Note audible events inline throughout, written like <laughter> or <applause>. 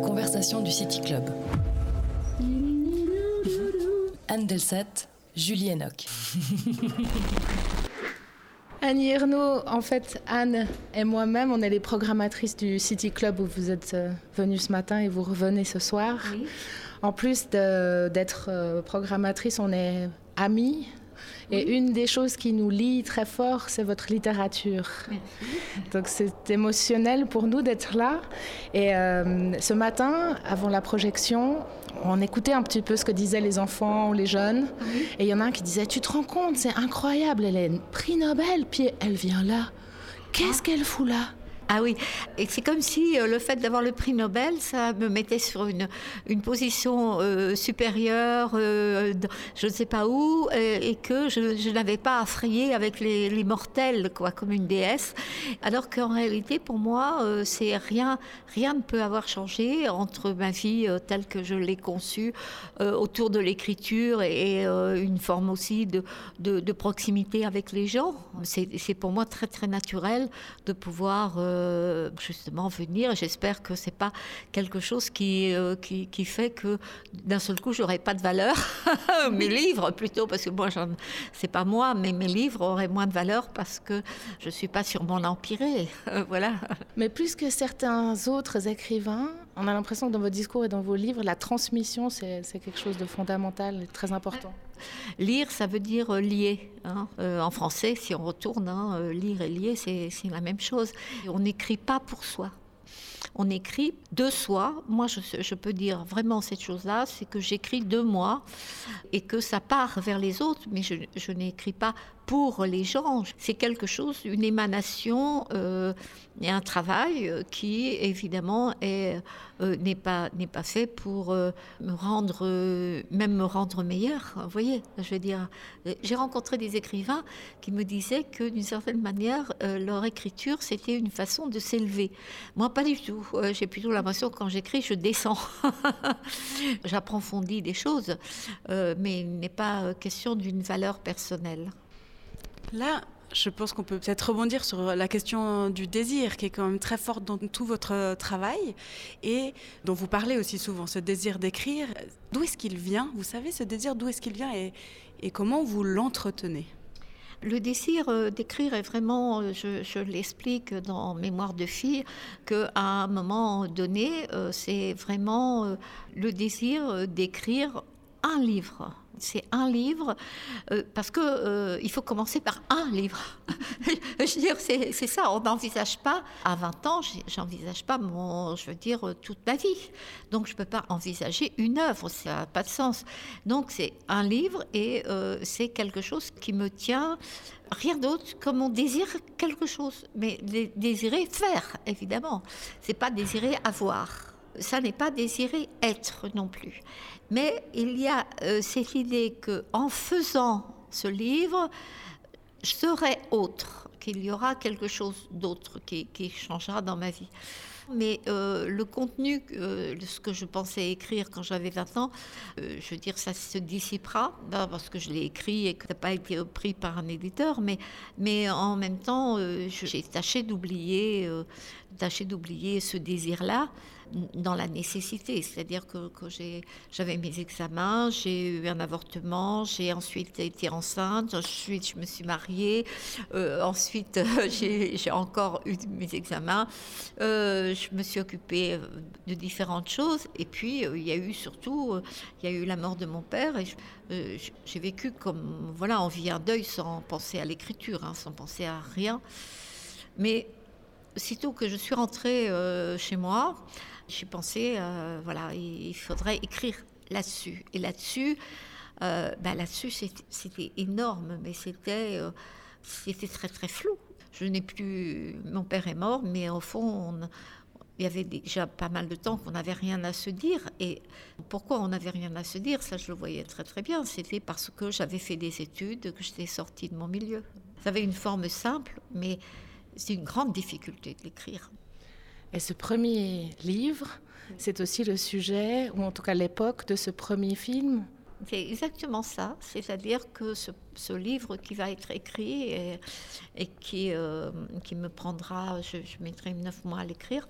Les conversations du City Club. Anne Delsat, Julie Enoch. <laughs> Annie Ernaud, en fait, Anne et moi-même, on est les programmatrices du City Club où vous êtes euh, venus ce matin et vous revenez ce soir. En plus d'être euh, programmatrice, on est amies. Et une des choses qui nous lie très fort, c'est votre littérature. Donc c'est émotionnel pour nous d'être là. Et euh, ce matin, avant la projection, on écoutait un petit peu ce que disaient les enfants, les jeunes. Et il y en a un qui disait, tu te rends compte, c'est incroyable, elle est prix Nobel, puis elle vient là. Qu'est-ce qu'elle fout là? Ah oui, et c'est comme si euh, le fait d'avoir le prix Nobel, ça me mettait sur une, une position euh, supérieure, euh, je ne sais pas où, et, que je, n'avais pas à frayer avec les, mortels, quoi, comme une déesse. Alors qu'en réalité, pour moi, c'est rien, rien ne peut avoir changé entre ma vie telle que je l'ai conçue autour de l'écriture et, une forme aussi de, de, de, proximité avec les gens. C'est pour moi très très naturel de pouvoir euh, justement venir. J'espère que c'est pas quelque chose qui, euh, qui, qui, fait que d'un seul coup j'aurai pas de valeur. <laughs> mes livres plutôt, parce que moi c'est pas moi, mais mes livres auraient moins de valeur parce que je suis pas sur mon empiré. <laughs> voilà. Mais plus que certains autres écrivains, on a l'impression que dans vos discours et dans vos livres, la transmission c'est quelque chose de fondamental et très important. Lire, ça veut dire euh, lier. Hein. Euh, en français, si on retourne, hein, euh, lire et lier, c'est la même chose. on n'écrit pas pour soi. On écrit de soi. Moi, je, peux dire vraiment cette chose-là, c'est que j'écris de moi et que ça part vers les autres, mais je, je n'écris pas pour les gens. C'est quelque chose, une émanation euh, et un travail euh, qui, évidemment, euh, n'est pas fait pour me rendre, même me rendre meilleur. Vous voyez, je veux dire, j'ai rencontré des écrivains qui me disaient que, d'une certaine manière, leur écriture, c'était une façon de s'élever. Moi, pas du tout. j'ai plutôt l'impression que quand j'écris, je descends. <laughs> J'approfondis des choses, mais il n'est pas question d'une valeur personnelle. Là, je pense qu'on peut peut-être rebondir sur la question du désir, qui est quand même très forte dans tout votre travail et dont vous parlez aussi souvent, ce désir d'écrire. D'où est-ce qu'il vient? Vous savez, ce désir, d'où est-ce qu'il vient et, comment vous l'entretenez? Le désir euh, d'écrire est vraiment, euh, je, l'explique dans Mémoire de fille, qu'à un moment donné, euh, c'est vraiment le désir d'écrire un livre c'est un livre, euh, parce que euh, il faut commencer par un livre. <laughs> je veux dire, c'est, ça, on n'envisage pas, à 20 ans, j'envisage pas mon, je veux dire, euh, toute ma vie. Donc je ne peux pas envisager une œuvre, ça n'a pas de sens. Donc c'est un livre et c'est quelque chose qui me tient, rien d'autre, comme on désire quelque chose. Mais désirer faire, évidemment. C'est pas désirer avoir ça n'est pas désirer être non plus. Mais il y a euh, cette idée que en faisant ce livre, je serai autre, qu'il y aura quelque chose d'autre qui, changera dans ma vie. Mais euh, le contenu, euh, ce que je pensais écrire quand j'avais 20 ans, je veux dire, ça se dissipera, parce que je l'ai écrit et que ça n'a pas été repris par un éditeur, mais, en même temps, j'ai tâché d'oublier, d'oublier ce désir-là dans la nécessité. C'est-à-dire que, j'avais mes examens, j'ai eu un avortement, j'ai ensuite été enceinte, ensuite je me suis mariée, euh, ensuite <laughs> j'ai encore eu mes examens, euh, je me suis occupée de différentes choses et puis euh, il y a eu surtout, il y a eu la mort de mon père et j'ai vécu comme, voilà, on vit un deuil sans penser à l'écriture, hein, sans penser à rien. Mais sitôt que je suis rentrée chez moi, j'ai pensé, euh, voilà, il faudrait écrire là-dessus. Et là-dessus, euh, ben là-dessus, c'était énorme, mais c'était euh, c'était très très flou. Je n'ai plus. Mon père est mort, mais au fond, il y avait déjà pas mal de temps qu'on n'avait rien à se dire. Et pourquoi on n'avait rien à se dire, ça je le voyais très très bien. C'était parce que j'avais fait des études, que j'étais sortie de mon milieu. Ça avait une forme simple, mais c'est une grande difficulté de l'écrire. Et ce premier livre, c'est aussi le sujet, ou en tout cas l'époque de ce premier film. C'est exactement ça. C'est-à-dire que ce, livre qui va être écrit et, qui, euh, qui me prendra, je, mettrai neuf mois à l'écrire,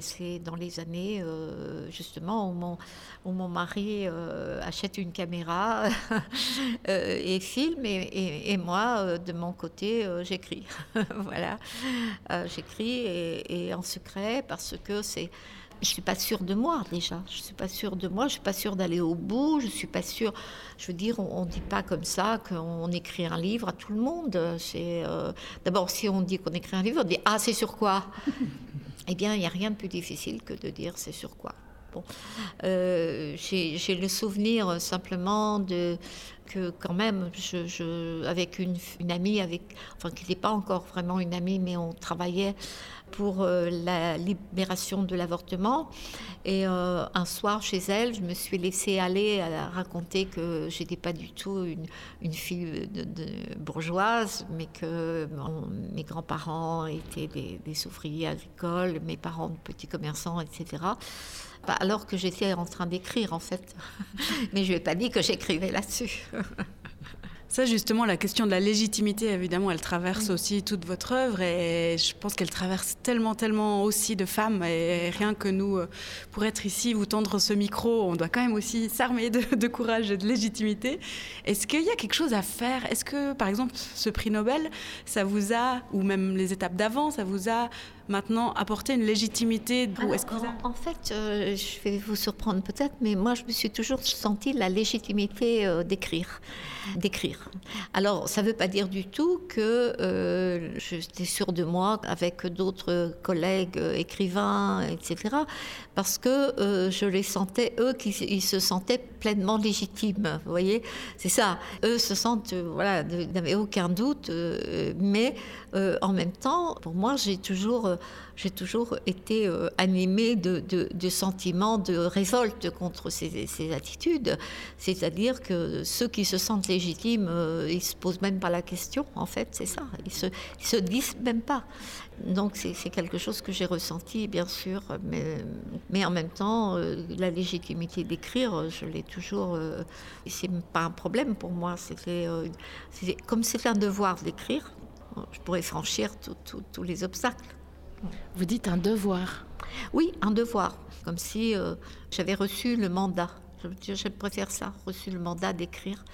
c'est dans les années euh, justement où mon, mari euh, achète une caméra <laughs> et filme et, moi, de mon côté, j'écris. <laughs> voilà, j'écris et en secret parce que c'est je suis pas sûre de moi déjà. Je suis pas sûre de moi. Je suis pas sûre d'aller au bout. Je suis pas sûre. Je veux dire, on, ne dit pas comme ça qu'on écrit un livre à tout le monde. C'est euh, d'abord si on dit qu'on écrit un livre, on dit ah c'est sur quoi? <laughs> Eh bien, il n'y a rien de plus difficile que de dire c'est sur quoi. Bon, euh, j'ai le souvenir simplement de que quand même, avec une, amie, avec, enfin qui n'était pas encore vraiment une amie, mais on travaillait pour euh, la libération de l'avortement. Et euh, un soir chez elle, je me suis laissée aller à raconter que j'étais pas du tout une, fille bourgeoise, mais que mes grands-parents étaient des, des ouvriers agricoles, mes parents de petits commerçants, etc alors que j'étais en train d'écrire en fait. <laughs> Mais je n'ai pas dit que j'écrivais là-dessus. <laughs> Ça, justement, la question de la légitimité, évidemment, elle traverse aussi toute votre œuvre et je pense qu'elle traverse tellement, tellement aussi de femmes. Et rien que nous, euh, pour être ici, vous tendre ce micro, on doit quand même aussi s'armer de, courage et de légitimité. Est-ce qu'il y a quelque chose à faire? Est-ce que, par exemple, ce prix Nobel, ça vous a, ou même les étapes d'avant, ça vous a maintenant apporter une légitimité en, fait, euh, je vais vous surprendre peut-être, mais moi, je me suis toujours senti la légitimité euh, d'écrire. d'écrire. Alors, ça ne veut pas dire du tout que euh, j'étais sûre de moi avec d'autres collègues écrivains, etc parce que je les sentais, eux, qui ils se sentaient pleinement légitimes. Vous voyez, c'est ça. Eux se sentent, euh, voilà, n'avaient aucun doute, euh, mais en même temps, pour moi, j'ai toujours, j'ai toujours été animée de, sentiments de révolte contre ces, attitudes. C'est-à-dire que ceux qui se sentent légitimes, ils se posent même pas la question. En fait, c'est ça. Ils se, se disent même pas. Donc c'est quelque chose que j'ai ressenti, bien sûr, mais, en même temps, euh, la légitimité d'écrire, je l'ai toujours. Euh, c'est pas un problème pour moi. C'était euh, comme c'est un devoir d'écrire, je pourrais franchir tous les obstacles. Vous dites un devoir Oui, un devoir, comme si j'avais reçu le mandat. Je, je, préfère ça, reçu le mandat d'écrire.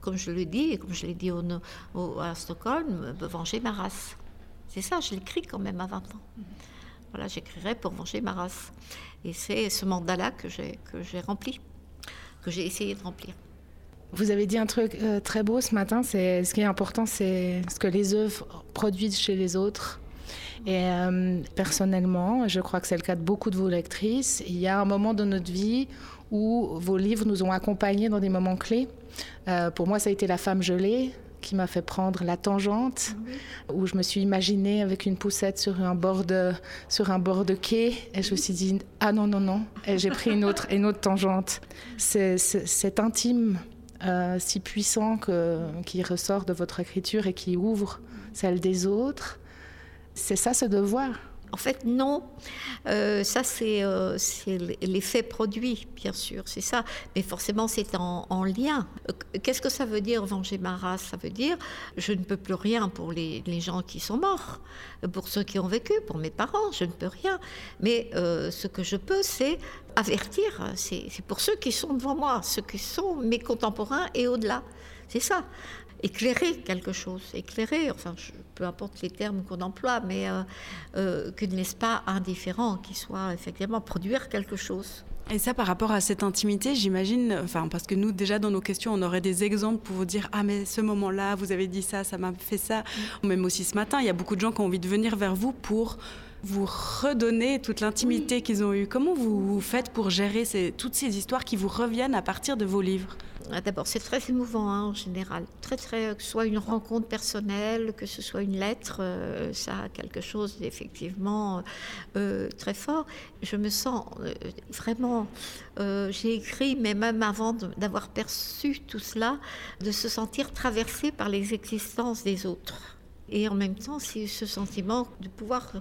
Comme je le dis, et comme je l'ai dit au, à Stockholm, venger ma race. C'est ça, je l'écris quand même à 20 ans. Voilà, j'écrirai pour venger ma race. Et c'est ce mandat-là que j'ai, que j'ai rempli, que j'ai essayé de remplir. Vous avez dit un truc euh, très beau ce matin, c'est ce qui est important, c'est ce que les œuvres produisent chez les autres. Et euh, personnellement, je crois que c'est le cas de beaucoup de vos lectrices, il y a un moment de notre vie où vos livres nous ont accompagnés dans des moments clés. Euh, pour moi, ça a été La femme gelée, qui m'a fait prendre la tangente, où je me suis imaginée avec une poussette sur un bord de, sur un bord de quai, et je me suis dit, ah non, non, non, et j'ai pris une autre, une autre tangente. C'est cet intime euh, si puissant que, qui ressort de votre écriture et qui ouvre celle des autres, c'est ça ce devoir? En fait, non. Euh, ça, euh, c'est l'effet produit, bien sûr, c'est ça. Mais forcément, c'est en, lien. Euh, qu'est-ce que ça veut dire, venger ma race? Ça veut dire, je ne peux plus rien pour les, gens qui sont morts, pour ceux qui ont vécu, pour mes parents, je ne peux rien. Mais ce que je peux, c'est avertir. C'est pour ceux qui sont devant moi, ceux qui sont mes contemporains et au-delà. C'est ça éclairer quelque chose, éclairer, enfin, peu importe les termes qu'on emploie, mais euh, euh, que ne laisse pas indifférent, qui soit effectivement produire quelque chose. Et ça, par rapport à cette intimité, j'imagine, enfin, parce que nous, déjà dans nos questions, on aurait des exemples pour vous dire Ah, mais ce moment-là, vous avez dit ça, ça m'a fait ça. Mm. Même aussi ce matin, il y a beaucoup de gens qui ont envie de venir vers vous pour vous redonner toute l'intimité qu'ils ont eue. Comment vous, faites pour gérer ces, toutes ces histoires qui vous reviennent à partir de vos livres? D'abord, c'est très émouvant hein, en général. Très, très, que ce soit une rencontre personnelle, que ce soit une lettre, euh, ça a quelque chose d'effectivement euh, très fort. Je me sens euh, vraiment. J'ai écrit, mais même avant d'avoir perçu tout cela, de se sentir traversé par les existences des autres Et en même temps, c'est ce sentiment de pouvoir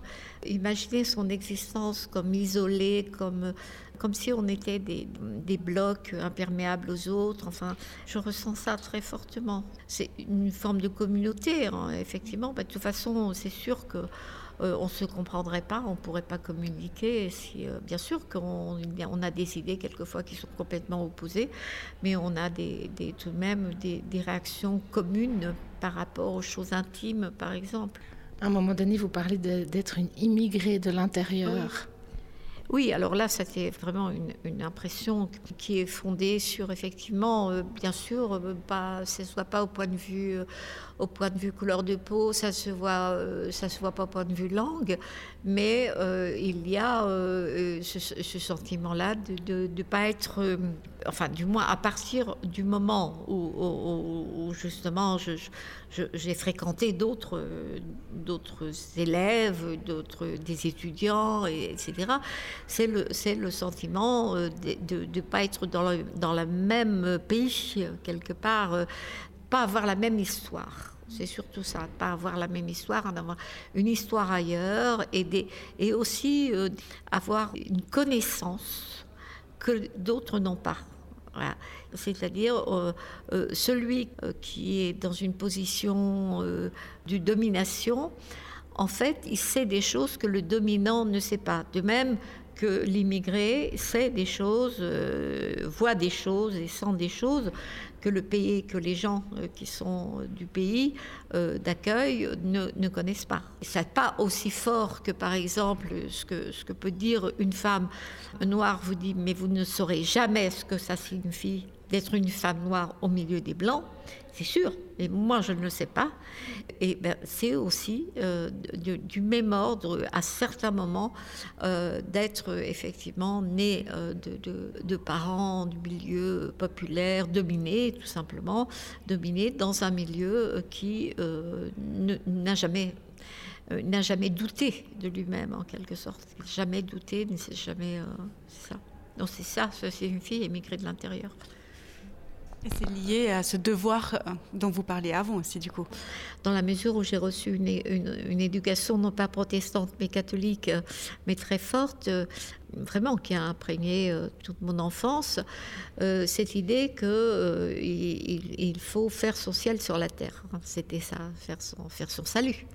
imaginer son existence comme isolé, comme, comme si on était des, des blocs imperméables aux autres. Enfin, je ressens ça très fortement. C'est une forme de communauté, hein, effectivement. Bah, de toute façon, c'est sûr que euh, on ne se comprendrait pas, on ne pourrait pas communiquer. Euh, bien sûr qu'on on a des idées quelquefois qui sont complètement opposées, mais on a des, tout de même des, réactions communes par rapport aux choses intimes, par exemple. À un moment donné, vous parlez d'être une immigrée de l'intérieur. Oui, alors là, c'était vraiment une, impression qui est fondée sur effectivement, euh, bien sûr, euh, pas, ce ne soit pas au point de vue, euh, au point de vue couleur de peau, ça se voit, ça se voit pas au point de vue langue, mais il y a ce, sentiment-là de ne pas être, enfin, du moins à partir du moment où, justement j'ai fréquenté d'autres, d'autres élèves, d'autres des étudiants, etc c'est le, le sentiment euh, de ne pas être dans le, dans le même pays, quelque part, euh, pas avoir la même histoire. C'est surtout ça, pas avoir la même histoire, en avoir une histoire ailleurs et, des, et aussi euh, avoir une connaissance que d'autres n'ont pas. C'est-à-dire celui qui est dans une position de domination, en fait, il sait des choses que le dominant ne sait pas. De même, que l'immigré sait des choses, euh, voit des choses et sent des choses que le pays, que les gens euh, qui sont du pays euh, d'accueil ne, connaissent pas. Ce n'est pas aussi fort que par exemple ce que, ce que peut dire une femme noire vous dit mais vous ne saurez jamais ce que ça signifie d'être une femme noire au milieu des blancs c'est sûr, mais moi je ne le sais pas. Et ben, c'est aussi euh, du, même ordre à certains moments euh, d'être effectivement né euh, de, parents du milieu populaire dominés, tout simplement, dominés dans un milieu qui n'a jamais n'a jamais douté de lui-même en quelque sorte, jamais douté, ne s'est jamais ça. C'est ça, c'est une fille émigrée de l'intérieur. C'est lié à ce devoir euh, dont vous parliez avant aussi, du coup Dans la mesure où j'ai reçu une, une, éducation non pas protestante mais catholique, euh, mais très forte, euh, vraiment qui a imprégné toute mon enfance, cette idée qu'il il, faut faire son ciel sur la terre. C'était ça, faire son, faire son salut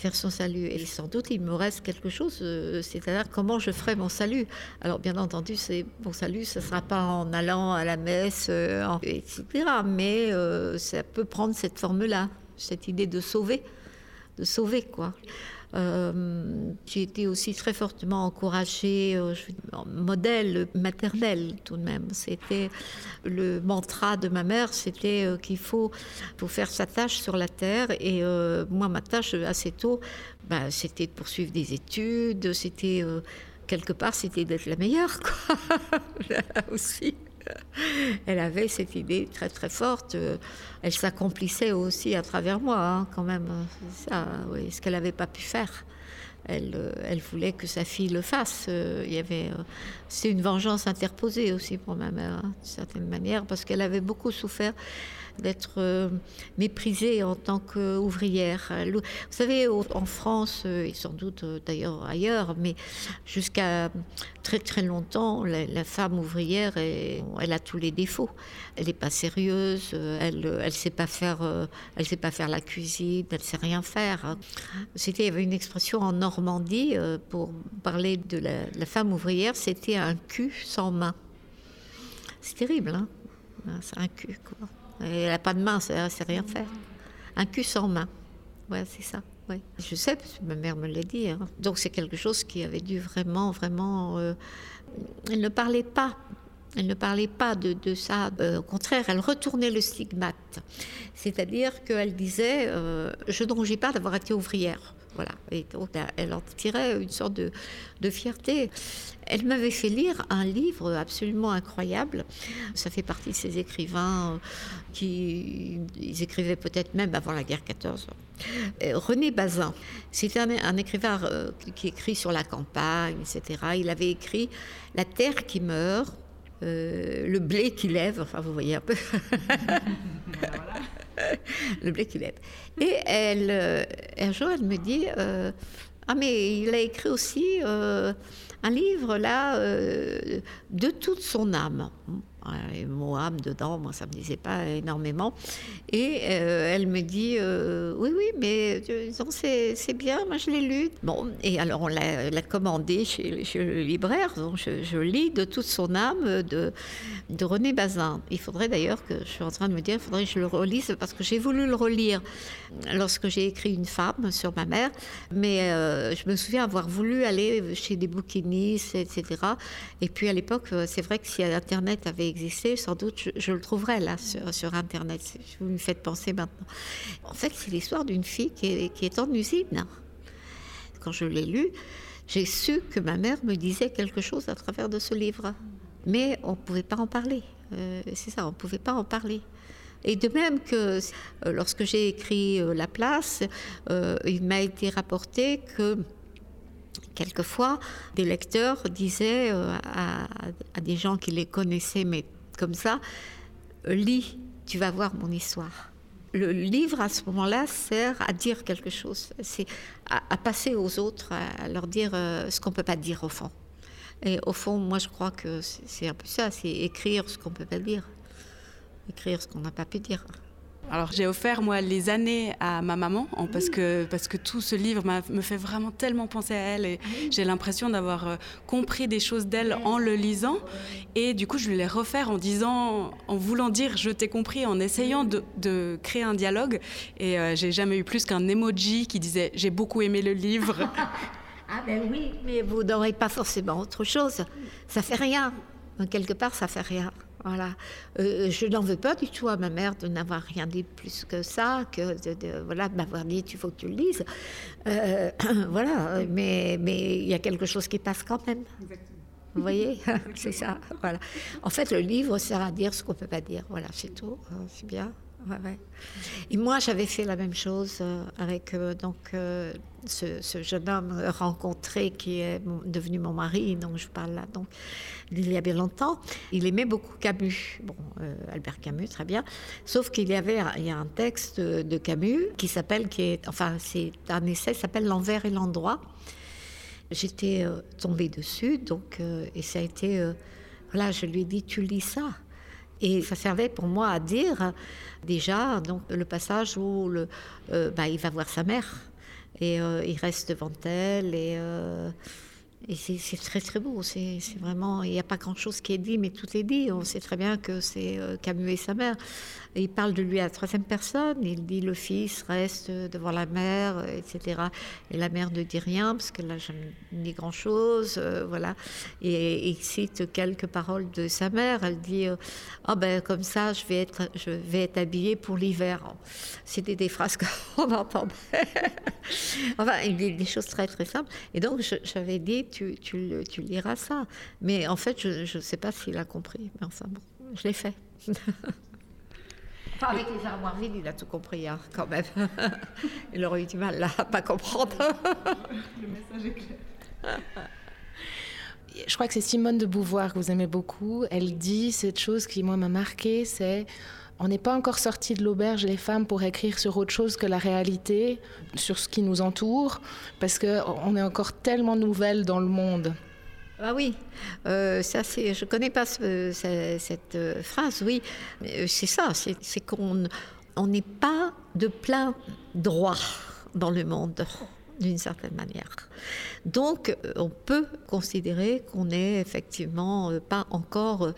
faire son salut. Et sans doute, il me reste quelque chose, euh, c'est-à-dire comment je ferai mon salut. Alors, bien entendu, c'est mon salut, ce ne sera pas en allant à la messe, euh, etc. Mais euh, ça peut prendre cette forme-là, cette idée de sauver, de sauver, quoi. Euh, j'ai été aussi très fortement encouragée, euh, modèle maternel tout de même. C'était le mantra de ma mère, c'était euh, qu'il faut, faire sa tâche sur la terre. Et moi, ma tâche assez tôt, bah, c'était de poursuivre des études, c'était quelque part, c'était d'être la meilleure, quoi. <laughs> aussi. Elle avait cette idée très très forte. Elle s'accomplissait aussi à travers moi, hein, quand même. Ça, oui, ce qu'elle n'avait pas pu faire. Elle, euh, elle, voulait que sa fille le fasse. Euh, il y avait, euh, c'est une vengeance interposée aussi pour ma mère, hein, d'une certaine manière, parce qu'elle avait beaucoup souffert d'être euh, méprisée en tant qu'ouvrière. Vous savez, en France, euh, et sans doute euh, d'ailleurs ailleurs, mais jusqu'à très très longtemps, la, femme ouvrière, elle a tous les défauts. Elle n'est pas sérieuse, elle ne sait pas faire, sait pas faire la cuisine, elle sait rien faire. C'était, il y avait une expression en Normandie pour parler de la, la femme ouvrière, c'était un cul sans main. C'est terrible, hein C'est un cul, quoi. Elle n'a pas de main, c'est rien faire. Un cul sans main. Ouais, c'est ça. Ouais. Je sais, parce que ma mère me l'a dit. Hein. Donc c'est quelque chose qui avait dû vraiment, vraiment. Euh, elle ne parlait pas. Elle ne parlait pas de, de ça. Euh, au contraire, elle retournait le stigmate. C'est-à-dire qu'elle disait euh, Je ne rougis pas d'avoir été ouvrière. Voilà. Et donc, elle en tirait une sorte de, fierté. Elle m'avait fait lire un livre absolument incroyable. Ça fait partie de ces écrivains euh, qui ils écrivaient peut-être même avant la guerre 14. Euh, René Bazin, c'était un, écrivain euh, qui écrit sur la campagne, etc. Il avait écrit La terre qui meurt, le blé qui lève, enfin vous voyez un peu. <laughs> le blé qu'il est. Et elle, un jour, elle me dit Ah, mais il a écrit aussi un livre là de toute son âme et mot âme dedans, moi ça me disait pas énormément. Et euh, elle me dit euh, oui oui mais c'est bien, moi je l'ai lu. Bon et alors on l'a commandé chez, le libraire, donc je, lis de toute son âme de, de René Bazin. Il faudrait d'ailleurs que je suis en train de me dire, il faudrait que je le relise parce que j'ai voulu le relire lorsque j'ai écrit une femme sur ma mère, mais euh, je me souviens avoir voulu aller chez des bouquinistes etc. Et puis à l'époque c'est vrai que si Internet avait exister, sans doute je, le trouverai là sur, Internet. Vous me faites penser maintenant. En fait, c'est l'histoire d'une fille qui est, en usine. Quand je l'ai lu, j'ai su que ma mère me disait quelque chose à travers de ce livre. Mais on ne pouvait pas en parler. Euh, c'est ça, on ne pouvait pas en parler. Et de même que euh, lorsque j'ai écrit euh, La place, il m'a été rapporté que quelquefois, des lecteurs disaient euh, à, des gens qui les connaissaient, mais comme ça, lis, tu vas voir mon histoire. Le livre, à ce moment-là, sert à dire quelque chose, c'est à, passer aux autres, à, leur dire euh, ce qu'on ne peut pas dire au fond. Et au fond, moi, je crois que c'est un peu ça, c'est écrire ce qu'on ne peut pas dire, écrire ce qu'on n'a pas pu dire. Alors j'ai offert moi les années à ma maman parce que parce que tout ce livre me fait vraiment tellement penser à elle et j'ai l'impression d'avoir euh, compris des choses d'elle en le lisant et du coup je lui l'ai refait en disant en voulant dire je t'ai compris en essayant de, créer un dialogue et euh, j'ai jamais eu plus qu'un emoji qui disait j'ai beaucoup aimé le livre. <laughs> ah ben oui, mais vous n'aurez pas forcément autre chose. Ça fait rien. Quelque part, ça fait rien. Voilà. Euh, je n'en veux pas du tout à ma mère de n'avoir rien dit plus que ça, que de, voilà, m'avoir dit il faut que tu le lises. Euh, <clears throat> voilà, mais mais il y a quelque chose qui passe quand même. Vous voyez, <laughs> c'est ça. Voilà. En fait, le livre sert à dire ce qu'on peut pas dire. Voilà, c'est tout. Euh, c'est bien. Et moi, j'avais fait la même chose euh, avec euh, donc euh, ce, jeune homme rencontré qui est devenu mon mari, dont je parle là. Donc, il y a bien longtemps, il aimait beaucoup Camus. Bon, Albert Camus, très bien. Sauf qu'il y avait il y a un texte de Camus qui s'appelle, qui est, enfin, c'est un essai, s'appelle L'envers et l'endroit. J'étais tombée dessus, donc, et ça a été, voilà, je lui ai dit, tu lis ça? Et ça servait pour moi à dire déjà donc le passage où le, euh, bah, il va voir sa mère. Et euh, il reste devant elle et euh, et c'est très très beau. C'est vraiment, il n'y a pas grand chose qui est dit, mais tout est dit. On sait très bien que c'est euh, Camus et sa mère. il parle de lui à la troisième personne. Il dit le fils reste devant la mère, etc. Et la mère ne dit rien parce qu'elle n'a jamais dit grand chose, euh, voilà. Et, il cite quelques paroles de sa mère. Elle dit ah ben comme ça, je vais être, je vais être habillée pour l'hiver. C'était des phrases <laughs> qu'on entendait. enfin, il dit des choses très très simples. Et donc j'avais dit tu, tu, tu, liras ça. Mais en fait, je ne sais pas s'il a compris. Mais enfin, bon, je l'ai fait. <laughs> Enfin, avec les armoires vides, il a tout compris, hein, quand même. <laughs> il aurait eu du mal à pas comprendre. Le message est clair. <laughs> Je crois que c'est Simone de Beauvoir que vous aimez beaucoup. Elle dit cette chose qui, moi, m'a marqué, c'est on n'est pas encore sorti de l'auberge, les femmes, pour écrire sur autre chose que la réalité, sur ce qui nous entoure, parce qu'on est encore tellement nouvelles dans le monde. Ah oui, euh, ça je connais pas cette euh, phrase, oui, euh, c'est ça, c'est qu'on on n'est pas de plein droit dans le monde d'une certaine manière. Donc, on peut considérer qu'on n'est effectivement pas encore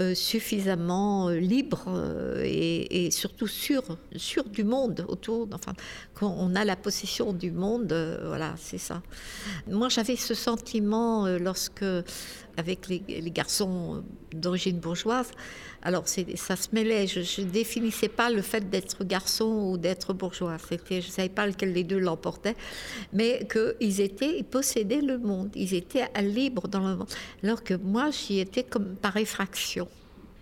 euh, suffisamment euh, libre euh, et, surtout sûr, sûr du monde autour. Enfin, quand on a la possession du monde, voilà, c'est ça. Moi, j'avais ce sentiment lorsque, avec les, garçons d'origine bourgeoise, alors ça se mêlait. Je ne définissais pas le fait d'être garçon ou d'être bourgeois. C'était, je ne savais pas lequel des deux l'emportait, mais qu'ils étaient, ils possédaient le monde. Ils étaient libres dans le monde. Alors que moi, j'y étais comme par effraction.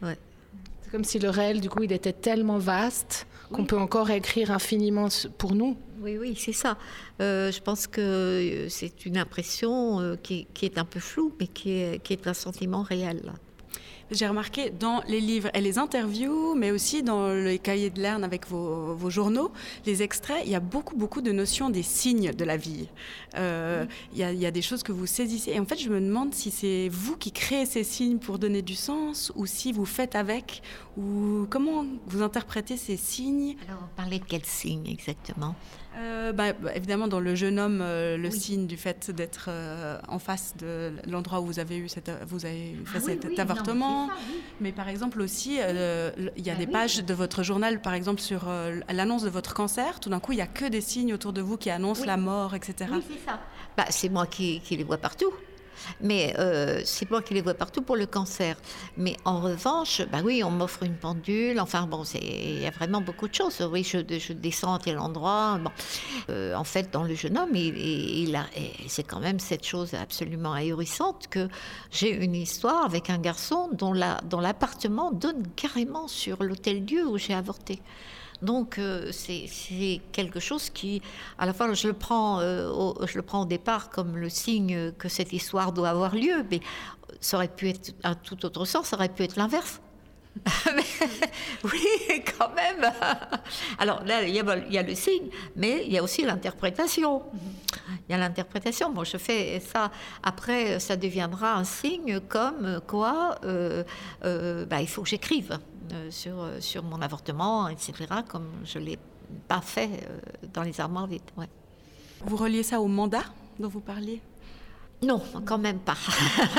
C'est comme si le réel, du coup, il était tellement vaste qu'on peut encore écrire infiniment pour nous. Oui, oui, c'est ça. Euh, je pense que euh, c'est une impression euh, qui, est un peu floue, mais qui est, qui est un sentiment réel. j'ai remarqué dans les livres et les interviews, mais aussi dans les cahiers de Lerne avec vos, vos, journaux, les extraits, il y a beaucoup, beaucoup de notions des signes de la vie. Euh, il, y a, il, y a, des choses que vous saisissez. Et en fait, je me demande si c'est vous qui créez ces signes pour donner du sens, ou si vous faites avec, ou comment vous interprétez ces signes? Alors, on parlait de quels signes exactement? Euh, bah, bah, évidemment, dans le jeune homme, euh, le oui. signe du fait d'être euh, en face de l'endroit où vous avez eu cette, vous avez fait ah, cet oui, oui, avortement. Non, mais, ça, mais, par exemple aussi, euh, il y a bah, des pages de votre journal, par exemple sur l'annonce de votre cancer. Tout d'un coup, il n'y a que des signes autour de vous qui annoncent la mort, etc. Oui, c'est ça. Bah, c'est moi qui, qui les vois partout. Mais euh, c'est moi qui les vois partout pour le cancer. Mais en revanche, bah oui, on m'offre une pendule. Enfin bon, il y a vraiment beaucoup de choses. Oui, je, je descends à tel endroit. Bon. Euh, en fait, dans le jeune homme, c'est quand même cette chose absolument ahurissante que j'ai une histoire avec un garçon dont l'appartement donne carrément sur l'hôtel-dieu où j'ai avorté. Donc euh, c'est quelque chose qui, à la fois, je le, prends, euh, au, je le prends au départ comme le signe que cette histoire doit avoir lieu, mais ça aurait pu être un tout autre sens, ça aurait pu être l'inverse. <laughs> oui, quand même. Alors là, il y, a, le signe, mais il y a aussi l'interprétation. Il y a l'interprétation. Bon, je fais ça. Après, ça deviendra un signe comme quoi euh, bah, il faut que j'écrive sur, sur mon avortement, etc., comme je ne l'ai pas fait dans les armoires vides. Ouais. Vous reliez ça au mandat dont vous parliez? Non, quand même pas.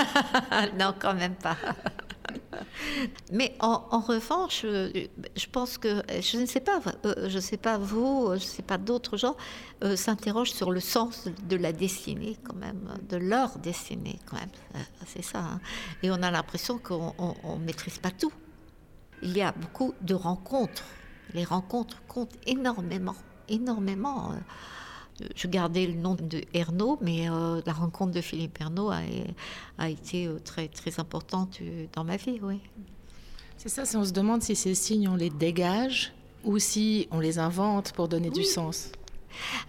<laughs> non, quand même pas. <laughs> Mais en, en, revanche, je pense que, je ne sais pas, je ne sais pas vous, je ne sais pas d'autres gens, euh, s'interrogent sur le sens de la destinée quand même, de leur destinée quand même. C'est ça. Hein. Et on a l'impression qu'on ne maîtrise pas tout. Il y a beaucoup de rencontres. Les rencontres comptent énormément, énormément. Je gardais le nom de Ernaud, mais euh, la rencontre de Philippe Ernaud a, a été euh, très, très importante euh, dans ma vie, oui. C'est ça, si on se demande si ces signes, on les dégage ou si on les invente pour donner oui. du sens.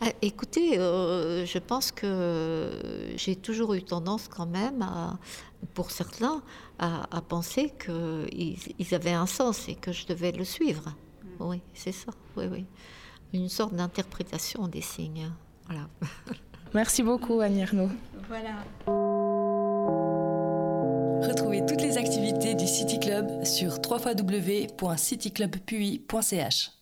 Ah, écoutez, euh, je pense que j'ai toujours eu tendance quand même, à, pour certains, à, à penser qu'ils ils avaient un sens et que je devais le suivre. Mm. Oui, c'est ça, oui, oui. Une sorte d'interprétation des signes. Voilà. <laughs> Merci beaucoup, Annie Arnaud. Voilà. Retrouvez toutes les activités du City Club sur www.cityclubpuy.ch.